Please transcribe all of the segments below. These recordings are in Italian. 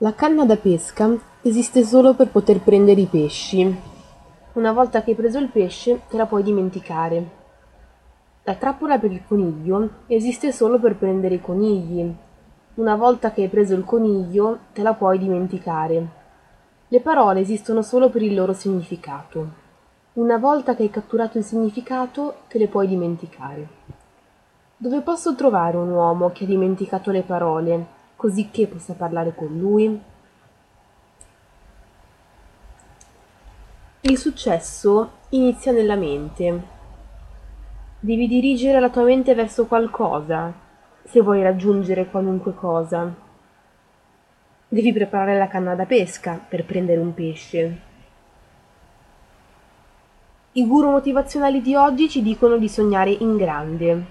La canna da pesca esiste solo per poter prendere i pesci. Una volta che hai preso il pesce, te la puoi dimenticare. La trappola per il coniglio esiste solo per prendere i conigli. Una volta che hai preso il coniglio, te la puoi dimenticare. Le parole esistono solo per il loro significato. Una volta che hai catturato il significato, te le puoi dimenticare. Dove posso trovare un uomo che ha dimenticato le parole così che possa parlare con lui. Il successo inizia nella mente. Devi dirigere la tua mente verso qualcosa se vuoi raggiungere qualunque cosa. Devi preparare la canna da pesca per prendere un pesce. I guru motivazionali di oggi ci dicono di sognare in grande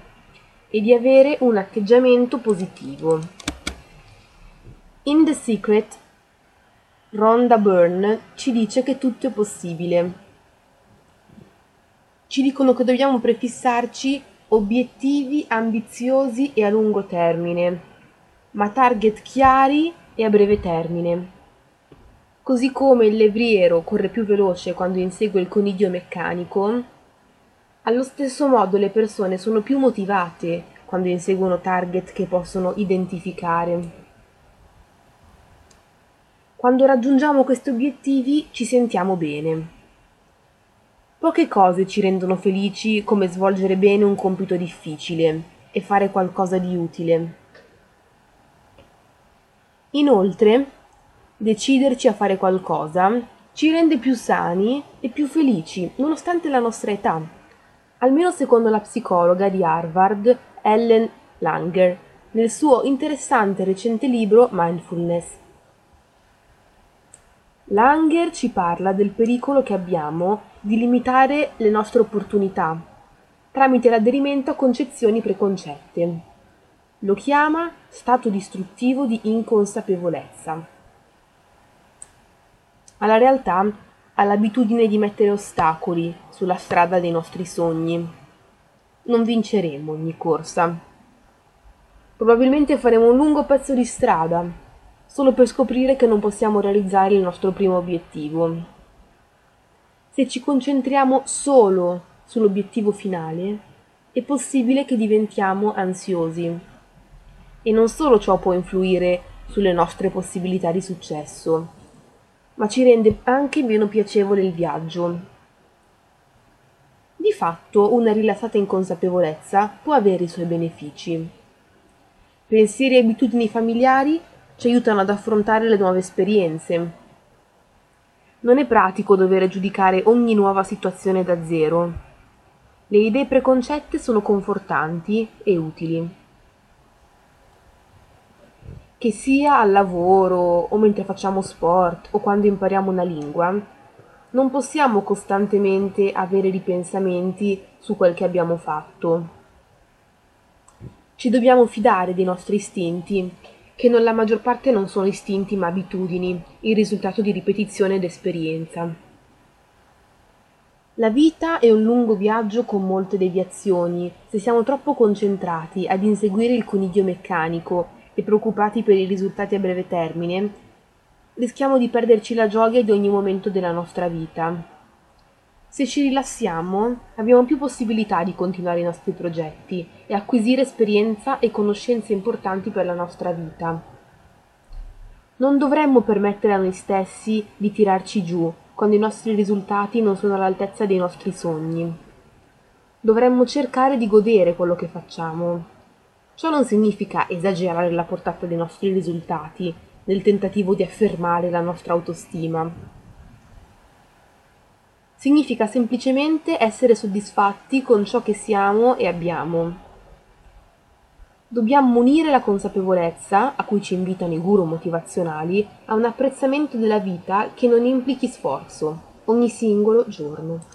e di avere un atteggiamento positivo. In The Secret, Rhonda Byrne ci dice che tutto è possibile. Ci dicono che dobbiamo prefissarci obiettivi ambiziosi e a lungo termine, ma target chiari e a breve termine. Così come il levriero corre più veloce quando insegue il coniglio meccanico, allo stesso modo le persone sono più motivate quando inseguono target che possono identificare. Quando raggiungiamo questi obiettivi ci sentiamo bene. Poche cose ci rendono felici come svolgere bene un compito difficile e fare qualcosa di utile. Inoltre, deciderci a fare qualcosa ci rende più sani e più felici, nonostante la nostra età, almeno secondo la psicologa di Harvard Ellen Langer nel suo interessante recente libro Mindfulness. Langer ci parla del pericolo che abbiamo di limitare le nostre opportunità tramite l'aderimento a concezioni preconcette. Lo chiama stato distruttivo di inconsapevolezza. Alla realtà ha l'abitudine di mettere ostacoli sulla strada dei nostri sogni. Non vinceremo ogni corsa. Probabilmente faremo un lungo pezzo di strada solo per scoprire che non possiamo realizzare il nostro primo obiettivo. Se ci concentriamo solo sull'obiettivo finale, è possibile che diventiamo ansiosi. E non solo ciò può influire sulle nostre possibilità di successo, ma ci rende anche meno piacevole il viaggio. Di fatto, una rilassata inconsapevolezza può avere i suoi benefici. Pensieri e abitudini familiari ci aiutano ad affrontare le nuove esperienze. Non è pratico dover giudicare ogni nuova situazione da zero. Le idee preconcette sono confortanti e utili. Che sia al lavoro o mentre facciamo sport o quando impariamo una lingua, non possiamo costantemente avere ripensamenti su quel che abbiamo fatto. Ci dobbiamo fidare dei nostri istinti che nella maggior parte non sono istinti ma abitudini, il risultato di ripetizione ed esperienza. La vita è un lungo viaggio con molte deviazioni. Se siamo troppo concentrati ad inseguire il coniglio meccanico e preoccupati per i risultati a breve termine, rischiamo di perderci la gioia di ogni momento della nostra vita. Se ci rilassiamo, abbiamo più possibilità di continuare i nostri progetti e acquisire esperienza e conoscenze importanti per la nostra vita. Non dovremmo permettere a noi stessi di tirarci giù quando i nostri risultati non sono all'altezza dei nostri sogni. Dovremmo cercare di godere quello che facciamo. Ciò non significa esagerare la portata dei nostri risultati nel tentativo di affermare la nostra autostima Significa semplicemente essere soddisfatti con ciò che siamo e abbiamo. Dobbiamo unire la consapevolezza, a cui ci invitano i guru motivazionali, a un apprezzamento della vita che non implichi sforzo, ogni singolo giorno.